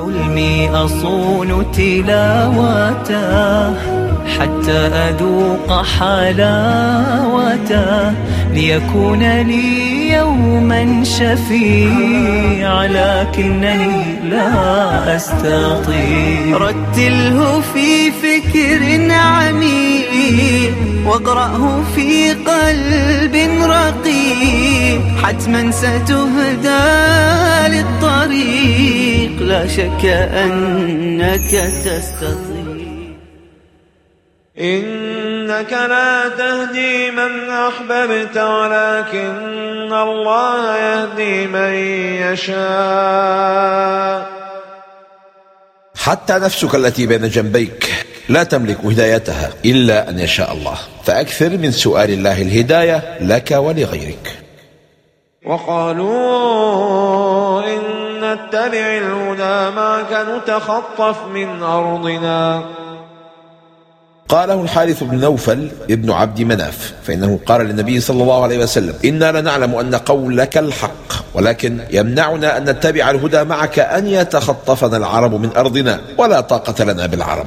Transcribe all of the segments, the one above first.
حلمي أصون تلاوته حتى أذوق حلاوته ليكون لي يوما شفيع لكنني لا أستطيع. رتله في فكر عميق. واقرأه في قلب رقيق. حتما ستهدى للطريق. لا شك أنك تستطيع. إنك لا تهدي من أحببت ولكن الله يهدي من يشاء. حتى نفسك التي بين جنبيك. لا تملك هدايتها إلا أن يشاء الله. فأكثر من سؤال الله الهداية لك ولغيرك. وقالوا إن نتبع الهدى معك نتخطف من أرضنا. قاله الحارث بن نوفل ابن عبد مناف فإنه قال للنبي صلى الله عليه وسلم إنا لنعلم أن قولك الحق ولكن يمنعنا أن نتبع الهدى معك أن يتخطفنا العرب من أرضنا ولا طاقة لنا بالعرب.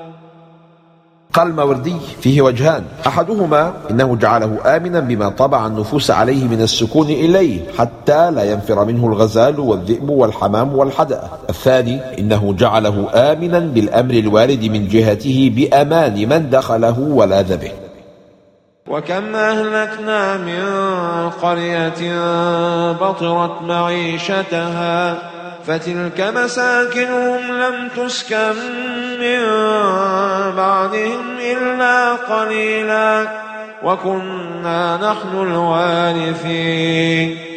قال الماوردي فيه وجهان. أحدهما إنه جعله آمنا بما طبع النفوس عليه من السكون إليه حتى لا ينفر منه الغزال والذئب والحمام والحدأ. الثاني إنه جعله آمنا بالأمر الوارد من جهته بأمان من دخله ولاذ به وكم أهلكنا من قرية بطرت معيشتها فتلك مساكنهم لم تسكن من بعدهم إلا قليلا وكنا نحن الوارثين.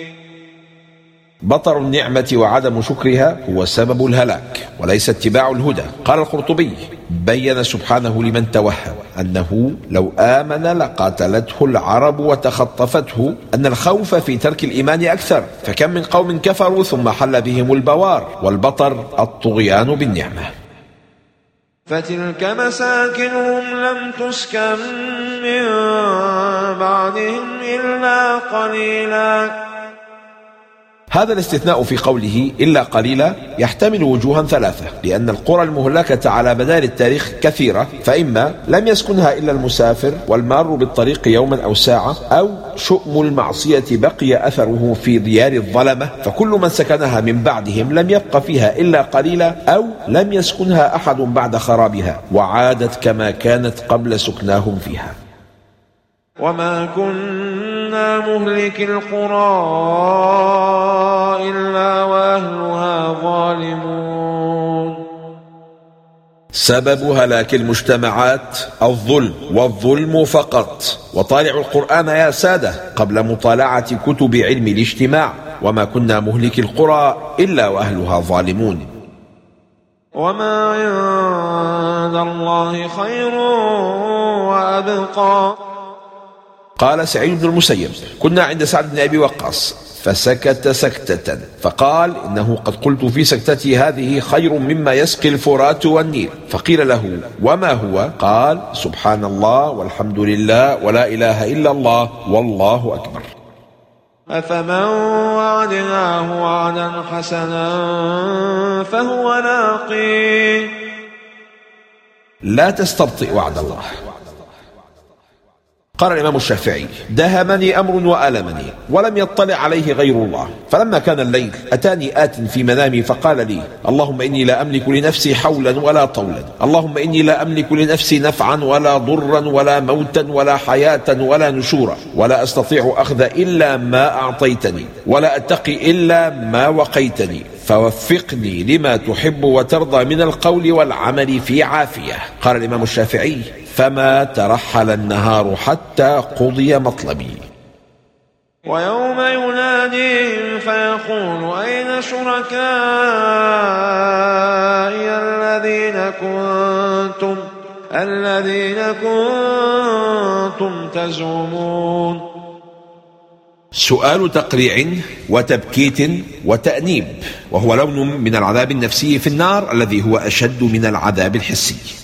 بطر النعمة وعدم شكرها هو سبب الهلاك وليس اتباع الهدى. قال القرطبي بين سبحانه لمن توهم أنه لو آمن لقاتلته العرب وتخطفته أن الخوف في ترك الإيمان أكثر. فكم من قوم كفروا ثم حل بهم البوار والبطر الطغيان بالنعمة. فتلك مساكنهم لم تسكن من بعدهم إلا قليلا. هذا الاستثناء في قوله إلا قليلا يحتمل وجوها ثلاثة لأن القرى المهلكة على مدار التاريخ كثيرة فإما لم يسكنها إلا المسافر والمار بالطريق يوما أو ساعة أو شؤم المعصية بقي أثره في ديار الظلمة فكل من سكنها من بعدهم لم يبق فيها إلا قليلا أو لم يسكنها أحد بعد خرابها وعادت كما كانت قبل سكناهم فيها. وما كنا مهلك القرى إلا وأهلها ظالمون. سبب هلاك المجتمعات الظلم والظلم فقط. وطالعوا القرآن يا سادة قبل مطالعة كتب علم الاجتماع. وما كنا مهلك القرى إلا وأهلها ظالمون. وما عند الله خير وأبقى. قال سعيد بن المسيب كنا عند سعد بن أبي وقاص. فسكت سكتة فقال إنه قد قلت في سكتتي هذه خير مما يسقي الفرات والنيل. فقيل له وما هو؟ قال سبحان الله والحمد لله ولا إله إلا الله والله أكبر. أفمن وعدناه وعدا حسنا فهو لاقيه لا تستبطئ وعد الله. قال الإمام الشافعي دهمني أمر وألمني ولم يطلع عليه غير الله. فلما كان الليل أتاني آت في منامي فقال لي اللهم إني لا أملك لنفسي حولا ولا طولا. اللهم إني لا أملك لنفسي نفعا ولا ضرا ولا موتا ولا حياة ولا نشورا. ولا أستطيع أخذ إلا ما أعطيتني ولا أتقي إلا ما وقيتني. فوفقني لما تحب وترضى من القول والعمل في عافية. قال الإمام الشافعي فما ترحل النهار حتى قضي مطلبي. ويوم يناديهم فيقول أين شركائي الذين كنتم الذين كنتم تزعمون؟ سؤال تقريع وتبكيت وتأنيب وهو لون من العذاب النفسي في النار الذي هو أشد من العذاب الحسي.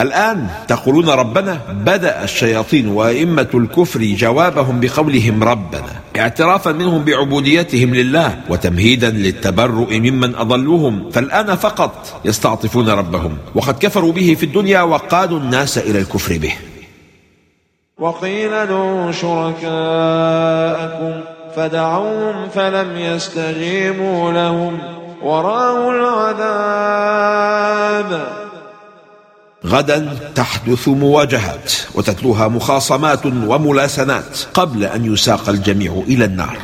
الآن تقولون ربنا بدأ الشياطين وأئمة الكفر جوابهم بقولهم ربنا اعترافا منهم بعبوديتهم لله وتمهيدا للتبرؤ ممن أضلوهم فالآن فقط يستعطفون ربهم وقد كفروا به في الدنيا وقادوا الناس إلى الكفر به. وقيل ادعوا شركاءكم فدعوهم فلم يستجيبوا لهم ورأوا العذاب. غدا تحدث مواجهات وتتلوها مخاصمات وملاسنات قبل أن يساق الجميع إلى النار.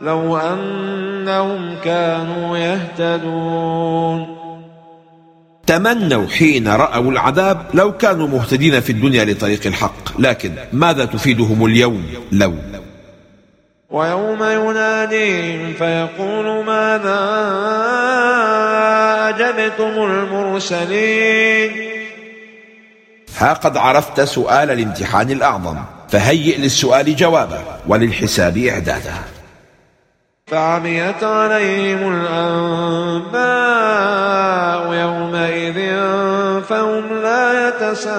لو أنهم كانوا يهتدون. تمنوا حين رأوا العذاب لو كانوا مهتدين في الدنيا لطريق الحق لكن ماذا تفيدهم اليوم؟ لو. ويوم يناديهم فيقول ماذا أجبتم المرسلين. ها قد عرفت سؤال الامتحان الأعظم فهيئ للسؤال جوابا وللحساب إعدادا فعميت عليهم الأنباء يومئذ فهم لا يتساءلون.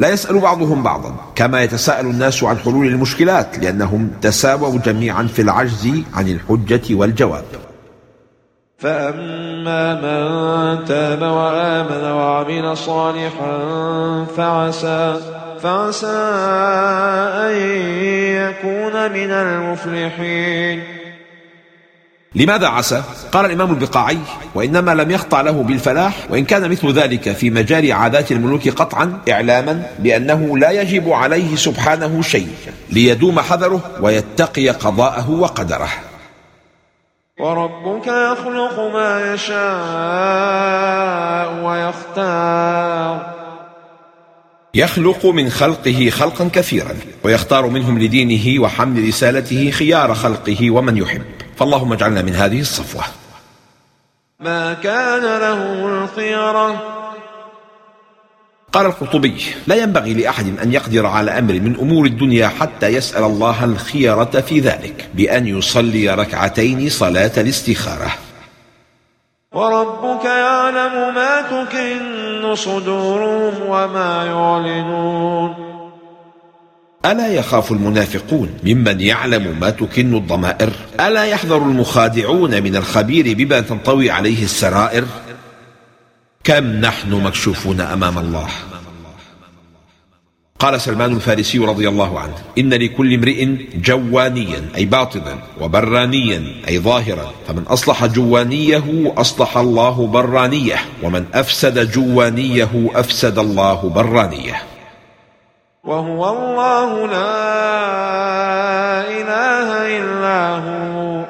لا يسأل بعضهم بعضا كما يتساءل الناس عن حلول المشكلات لأنهم تساووا جميعا في العجز عن الحجة والجواب. فأما من تاب وآمن وعمل صالحا فعسى فعسى أن يكون من المفلحين. لماذا عسى؟ قال الإمام البقاعي وإنما لم يخطع له بالفلاح وإن كان مثل ذلك في مجال عادات الملوك قطعا إعلاما بأنه لا يجب عليه سبحانه شيء ليدوم حذره ويتقي قضاءه وقدره. وربك يخلق ما يشاء ويختار. يخلق من خلقه خلقا كثيرا ويختار منهم لدينه وحمل رسالته خيار خلقه ومن يحب. فاللهم اجعلنا من هذه الصفوة. ما كان له الخيرة قال القرطبي لا ينبغي لأحد أن يقدر على أمر من أمور الدنيا حتى يسأل الله الخيرة في ذلك بأن يصلي ركعتين صلاة الاستخارة. وربك يعلم ما تكن صدورهم وما يعلنون. ألا يخاف المنافقون ممن يعلم ما تكن الضمائر؟ ألا يحذر المخادعون من الخبير بما تنطوي عليه السرائر؟ كم نحن مكشوفون أمام الله؟ قال سلمان الفارسي رضي الله عنه إن لكل امرئ جوانيا أي باطنا وبرانيا أي ظاهرا فمن أصلح جوانيه أصلح الله برانيه ومن أفسد جوانيه أفسد الله برانيه. وهو الله لا إله إلا هو.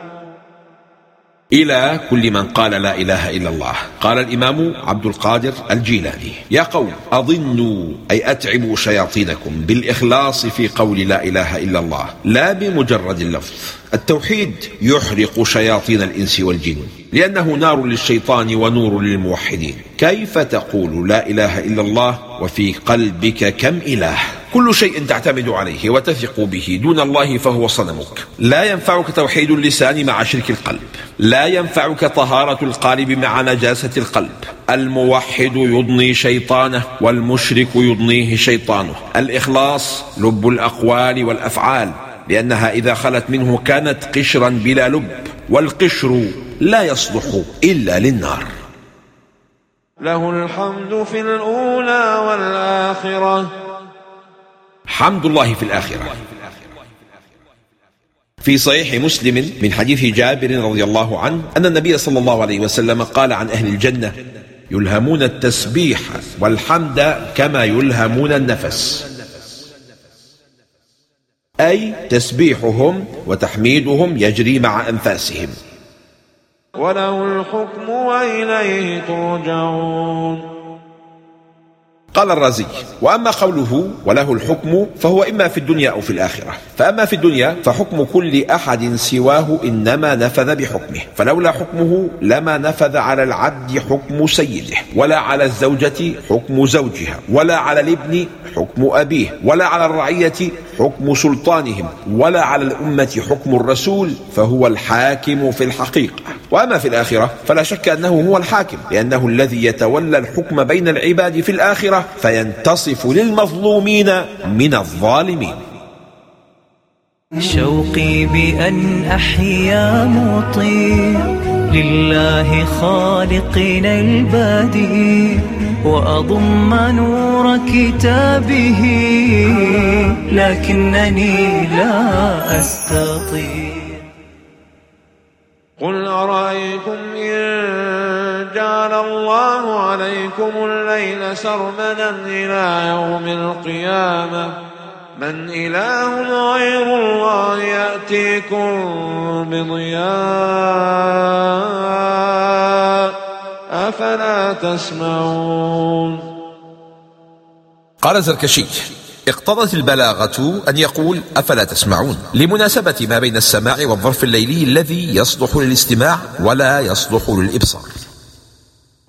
إلى كل من قال لا إله إلا الله. قال الإمام عبد القادر الجيلاني يا قوم أظنوا أي أتعبوا شياطينكم بالإخلاص في قول لا إله إلا الله لا بمجرد اللفظ. التوحيد يحرق شياطين الإنس والجن لأنه نار للشيطان ونور للموحدين. كيف تقول لا إله إلا الله وفي قلبك كم إله؟ كل شيء تعتمد عليه وتثق به دون الله فهو صنمك. لا ينفعك توحيد اللسان مع شرك القلب. لا ينفعك طهارة القالب مع نجاسة القلب. الموحد يضني شيطانه والمشرك يضنيه شيطانه. الإخلاص لب الأقوال والأفعال لأنها إذا خلت منه كانت قشرا بلا لب والقشر لا يصلح إلا للنار. له الحمد في الأولى والآخرة. حمد الله في الآخرة. في صحيح مسلم من حديث جابر رضي الله عنه أن النبي صلى الله عليه وسلم قال عن أهل الجنة يلهمون التسبيح والحمد كما يلهمون النفس. أي تسبيحهم وتحميدهم يجري مع أنفاسهم. وله الحكم وإليه ترجعون. قال الرازي وأما قوله وله الحكم فهو إما في الدنيا أو في الآخرة. فأما في الدنيا فحكم كل أحد سواه إنما نفذ بحكمه. فلولا حكمه لما نفذ على العبد حكم سيده ولا على الزوجة حكم زوجها ولا على الابن حكم أبيه ولا على الرعية حكم سلطانهم ولا على الأمة حكم الرسول فهو الحاكم في الحقيقة. وأما في الآخرة فلا شك أنه هو الحاكم لأنه الذي يتولى الحكم بين العباد في فينتصف للمظلومين من الظالمين. شوقي بأن أحيا مطيع لله خالقنا البديع وأضم نور كتابه لكنني لا أستطيع. قل أرأيتم عليكم الليل سرمدا إلى يوم القيامة. من إله غير الله يأتيكم بضياء أفلا تسمعون. قال الزركشي اقتضت البلاغة أن يقول أفلا تسمعون. لمناسبة ما بين السماع والظرف الليلي الذي يصلح للاستماع ولا يصلح للإبصار.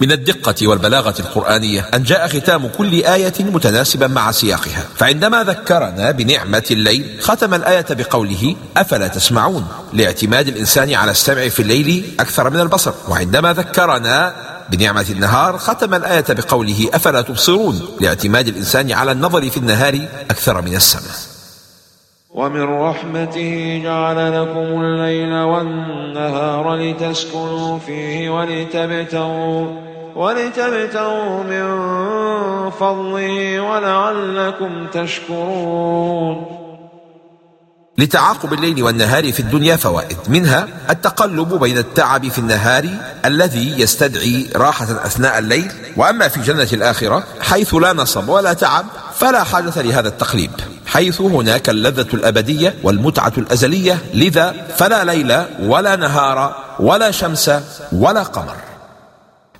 من الدقة والبلاغة القرآنية أن جاء ختام كل آية متناسبا مع سياقها. فعندما ذكرنا بنعمة الليل ختم الآية بقوله أفلا تسمعون؟ لاعتماد الإنسان على السمع في الليل أكثر من البصر. وعندما ذكرنا بنعمة النهار ختم الآية بقوله أفلا تبصرون؟ لاعتماد الإنسان على النظر في النهار أكثر من السمع. ومن رحمته جعل لكم الليل والنهار لتسكنوا فيه ولتبتغوا ولتبتغوا من فضله ولعلكم تشكرون. لتعاقب الليل والنهار في الدنيا فوائد منها التقلب بين التعب في النهار الذي يستدعي راحة أثناء الليل وأما في جنة الآخرة حيث لا نصب ولا تعب فلا حاجة لهذا التقليب. حيث هناك اللذة الأبدية والمتعة الأزلية لذا فلا ليل ولا نهار ولا شمس ولا قمر.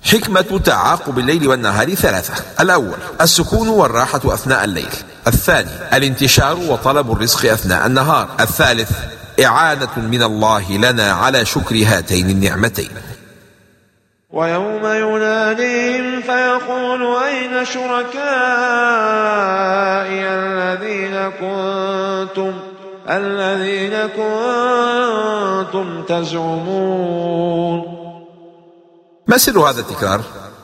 حكمة تعاقب الليل والنهار ثلاثة. الأول السكون والراحة أثناء الليل. الثاني الانتشار وطلب الرزق أثناء النهار. الثالث إعانة من الله لنا على شكر هاتين النعمتين. ويوم يناديهم فيقول أين شركائي الذين كنتم الذين كنتم تزعمون ما سر هذا التكرار؟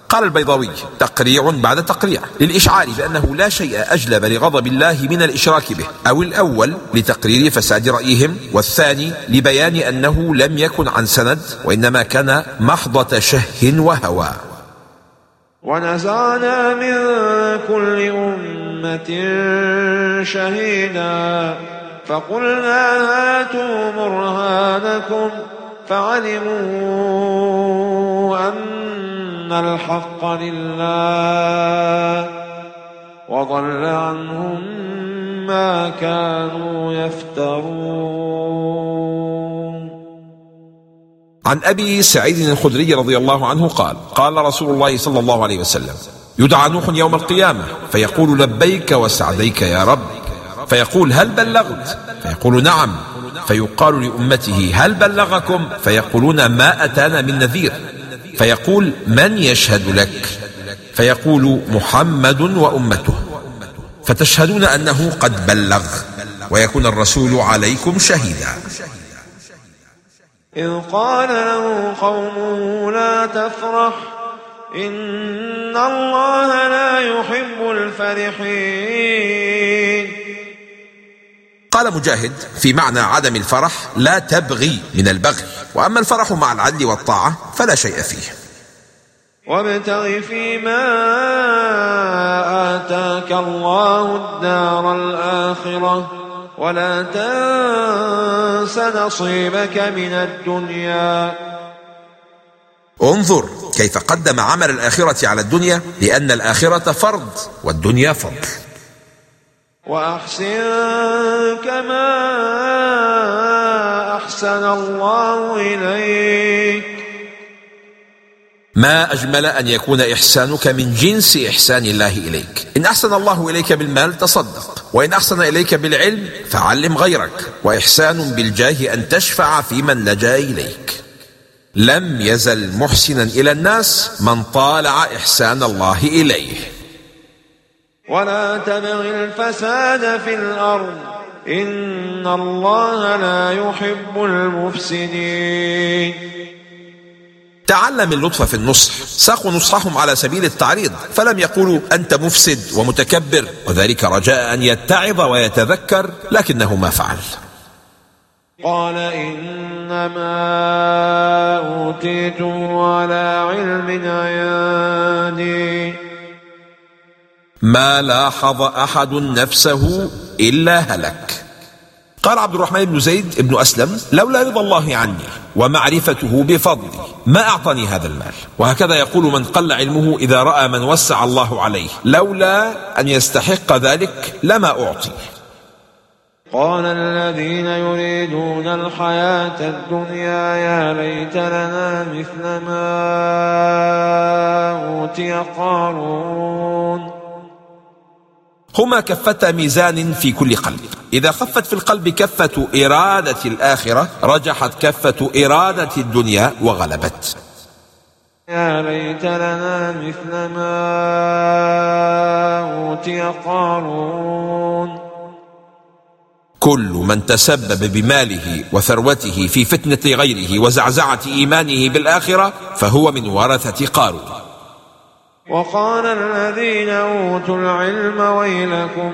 قال البيضاوي تقريع بعد تقريع للإشعار بأنه لا شيء أجلب لغضب الله من الإشراك به أو الأول لتقرير فساد رأيهم والثاني لبيان أنه لم يكن عن سند وإنما كان محضة شه وهوى. ونزعنا من كل أمة شهيدا فقلنا هاتوا برهانكم فعلموا أن الحق لله وضل عنهم ما كانوا يفترون. عن أبي سعيد الخدري رضي الله عنه قال قال رسول الله صلى الله عليه وسلم يدعى نوح يوم القيامة فيقول لبيك وسعديك يا رب فيقول هل بلغت؟ فيقول نعم فيقال لأمته هل بلغكم؟ فيقولون ما أتانا من نذير. فيقول من يشهد لك؟ فيقول محمد وأمته. فتشهدون أنه قد بلغ ويكون الرسول عليكم شهيدا. إذ قال له قومه لا تفرح إن الله لا يحب الفرحين. قال مجاهد في معنى عدم الفرح لا تبغي من البغي وأما الفرح مع العدل والطاعة فلا شيء فيه. وابتغ فيما آتاك الله الدار الآخرة ولا تنس نصيبك من الدنيا. انظر كيف قدم عمل الآخرة على الدنيا لأن الآخرة فرض والدنيا فضل وأحسن كما أحسن الله إليك. ما أجمل أن يكون إحسانك من جنس إحسان الله إليك. إن أحسن الله إليك بالمال تصدق وإن أحسن إليك بالعلم فعلم غيرك وإحسان بالجاه أن تشفع في من لجأ إليك. لم يزل محسنا إلى الناس من طالع إحسان الله إليه. ولا تبغ الفساد في الأرض. إن الله لا يحب المفسدين. تعلم اللطف في النصح. ساقوا نصحهم على سبيل التعريض. فلم يقولوا أنت مفسد ومتكبر. وذلك رجاء أن يتعظ ويتذكر لكنه ما فعل. قال إنما أوتيته على علم عندي ما لاحظ أحد نفسه إلا هلك. قال عبد الرحمن بن زيد بن أسلم لولا رضا الله عني ومعرفته بفضلي ما أعطاني هذا المال. وهكذا يقول من قل علمه إذا رأى من وسع الله عليه لولا أن يستحق ذلك لما أعطي. قال الذين يريدون الحياة الدنيا يا ليت لنا مثل ما أوتي قارون. هما كفتا ميزان في كل قلب. إذا خفت في القلب كفة إرادة الآخرة رجحت كفة إرادة الدنيا وغلبت. يا ليت لنا مثل ما أوتي قارون. كل من تسبب بماله وثروته في فتنة غيره وزعزعة إيمانه بالآخرة فهو من ورثة قارون. وقال الذين أوتوا العلم ويلكم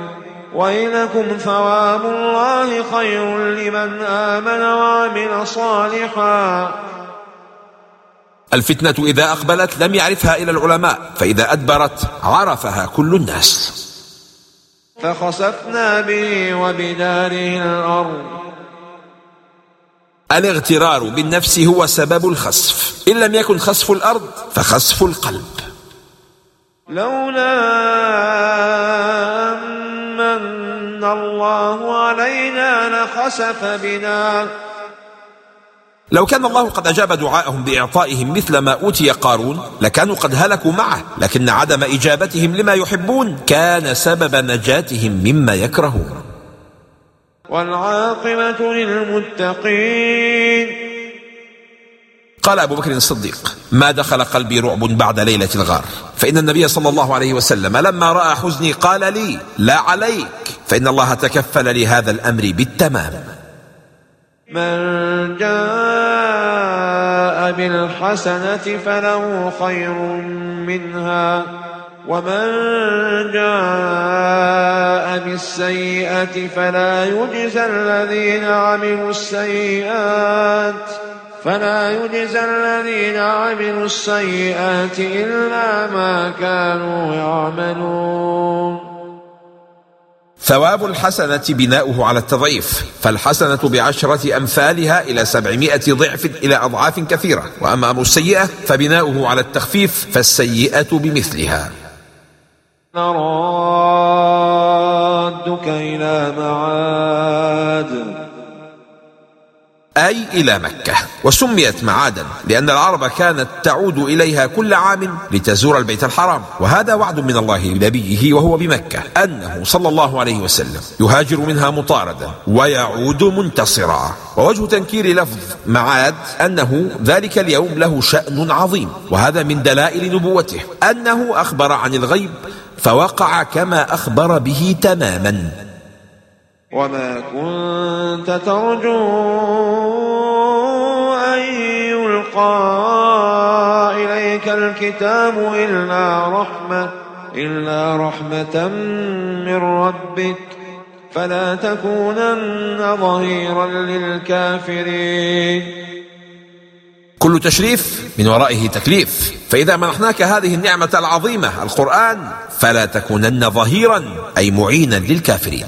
ويلكم ثواب الله خير لمن آمن وعمل صالحا. الفتنة إذا أقبلت لم يعرفها إلى العلماء فإذا أدبرت عرفها كل الناس. فخسفنا به وبداره الأرض. الاغترار بالنفس هو سبب الخسف. إن لم يكن خسف الأرض فخسف القلب. لولا أمن الله علينا لخسف بنا. لو كان الله قد أجاب دعاءهم بإعطائهم مثل ما أوتي قارون لكانوا قد هلكوا معه لكن عدم إجابتهم لما يحبون كان سبب نجاتهم مما يكرهون. والعاقبة للمتقين. قال أبو بكر الصديق ما دخل قلبي رعب بعد ليلة الغار. فإن النبي صلى الله عليه وسلم لما رأى حزني قال لي لا عليك فإن الله تكفل لهذا الأمر بالتمام. من جاء بالحسنة فله خير منها ومن جاء بالسيئة فلا يجزى الذين عملوا السيئات. فلا يجزى الذين عملوا السيئات إلا ما كانوا يعملون. ثواب الحسنة بناؤه على التضعيف فالحسنة بعشرة أمثالها إلى سبعمائة ضعف إلى أضعاف كثيرة وأما أمر السيئة فبناؤه على التخفيف فالسيئة بمثلها. نرادك إلى معاد أي إلى مكة. وسميت معادا لأن العرب كانت تعود إليها كل عام لتزور البيت الحرام. وهذا وعد من الله لنبيه وهو بمكة أنه صلى الله عليه وسلم يهاجر منها مطاردا ويعود منتصرا. ووجه تنكير لفظ معاد أنه ذلك اليوم له شأن عظيم. وهذا من دلائل نبوته. أنه أخبر عن الغيب فوقع كما أخبر به تماما. وما كنت ترجو أن يلقى إليك الكتاب إلا رحمة إلا رحمة من ربك فلا تكونن ظهيرا للكافرين. كل تشريف من ورائه تكليف. فإذا منحناك هذه النعمة العظيمة القرآن فلا تكونن ظهيرا أي معينا للكافرين.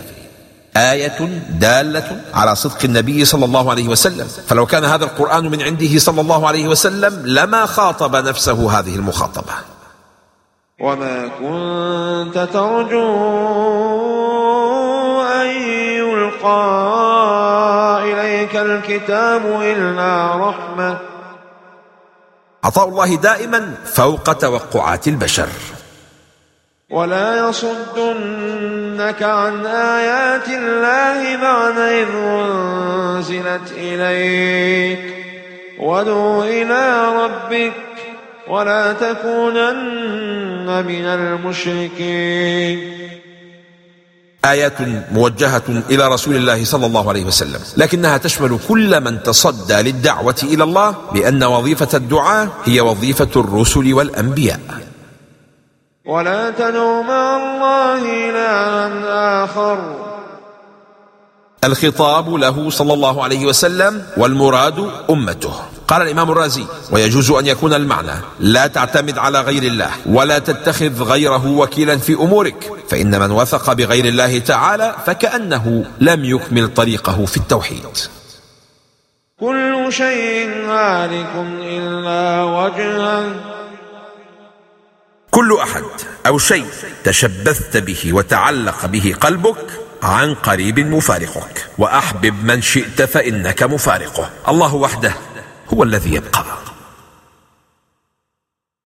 آية دالة على صدق النبي صلى الله عليه وسلم. فلو كان هذا القرآن من عنده صلى الله عليه وسلم لما خاطب نفسه هذه المخاطبة. وما كنت ترجو أن يلقى إليك الكتاب إلا رحمة. عطاء الله دائما فوق توقعات البشر. ولا يصدنك عن آيات الله بعد إذ أنزلت إليك. وادع إلى ربك ولا تكونن من المشركين. آيات موجهة إلى رسول الله صلى الله عليه وسلم لكنها تشمل كل من تصدى للدعوة إلى الله بأن وظيفة الدعاء هي وظيفة الرسل والأنبياء. ولا تدع مع الله إلها آخر. الخطاب له صلى الله عليه وسلم والمراد أمته. قال الإمام الرازي ويجوز أن يكون المعنى لا تعتمد على غير الله ولا تتخذ غيره وكيلا في أمورك فإن من وثق بغير الله تعالى فكأنه لم يكمل طريقه في التوحيد. كل شيء هالك إلا وجهه. كل أحد أو شيء تشبثت به وتعلق به قلبك عن قريب مفارقك وأحبب من شئت فإنك مفارقه. الله وحده هو الذي يبقى.